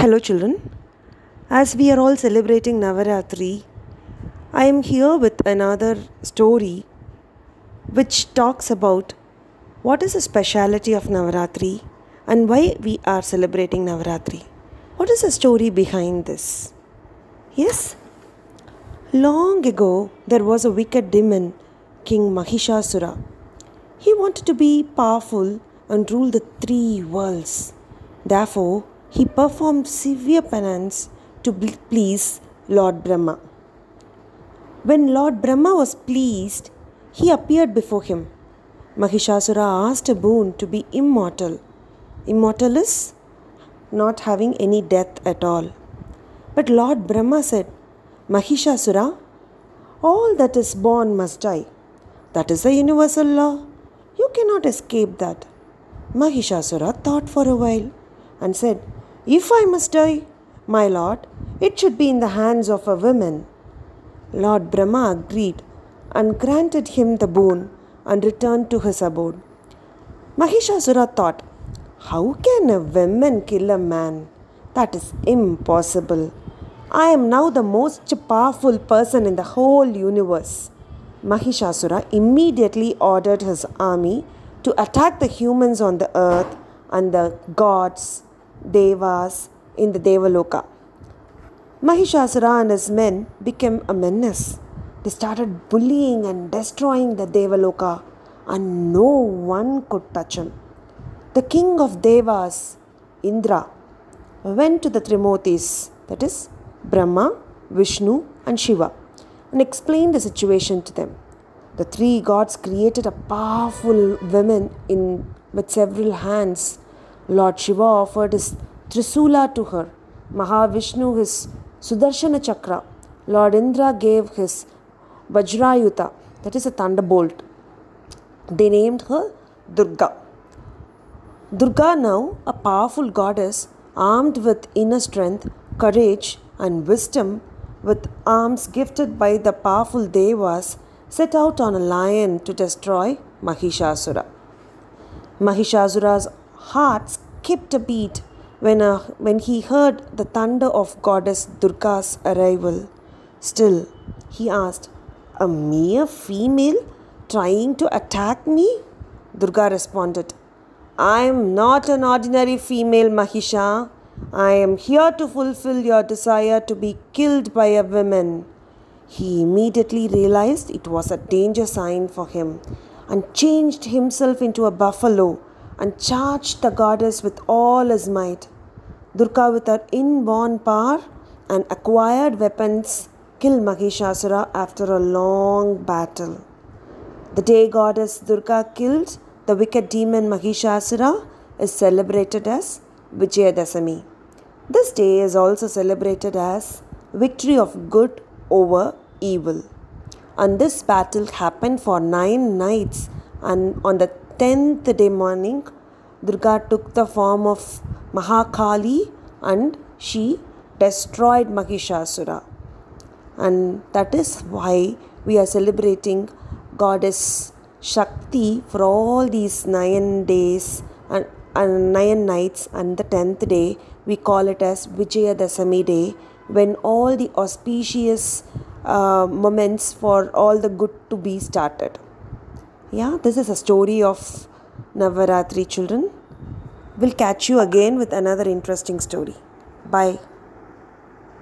Hello, children. As we are all celebrating Navaratri, I am here with another story which talks about what is the speciality of Navaratri and why we are celebrating Navaratri. What is the story behind this? Yes? Long ago, there was a wicked demon, King Mahishasura. He wanted to be powerful and rule the three worlds. Therefore, he performed severe penance to please Lord Brahma. When Lord Brahma was pleased, he appeared before him. Mahishasura asked a boon to be immortal. Immortal is not having any death at all. But Lord Brahma said, Mahishasura, all that is born must die. That is the universal law. You cannot escape that. Mahishasura thought for a while and said, If I must die, my lord, it should be in the hands of a woman. Lord Brahma agreed and granted him the boon and returned to his abode. Mahishasura thought, How can a woman kill a man? That is impossible. I am now the most powerful person in the whole universe. Mahishasura immediately ordered his army to attack the humans on the earth and the gods Devas in the Devaloka. Mahishasura and his men became a menace. They started bullying and destroying the Devaloka, and no one could touch him. The king of Devas, Indra, went to the Trimurtis, that is, Brahma, Vishnu, and Shiva, and explained the situation to them. The three gods created a powerful woman in, with several hands Lord Shiva offered his Trisula to her, Mahavishnu his Sudarshana Chakra, Lord Indra gave his Vajrayudha, that is a thunderbolt. They named her Durga. Durga, now a powerful goddess armed with inner strength, courage, and wisdom, with arms gifted by the powerful Devas, set out on a lion to destroy Mahishasura. Mahishasura's heart skipped a beat when, uh, when he heard the thunder of goddess Durga's arrival. Still, he asked, A mere female trying to attack me? Durga responded, I am not an ordinary female, Mahisha. I am here to fulfill your desire to be killed by a woman. He immediately realized it was a danger sign for him and changed himself into a buffalo and charged the goddess with all his might. Durga, with her inborn power and acquired weapons, killed Mahishasura after a long battle. The day goddess Durga killed the wicked demon Mahishasura is celebrated as Vijayadasami. This day is also celebrated as victory of good over evil. And this battle happened for nine nights and on the tenth day morning, Durga took the form of Mahakali and she destroyed Mahishasura. And that is why we are celebrating Goddess Shakti for all these nine days and, and nine nights, and the tenth day we call it as Vijayadasami day when all the auspicious uh, moments for all the good to be started yeah this is a story of navaratri children. We'll catch you again with another interesting story. Bye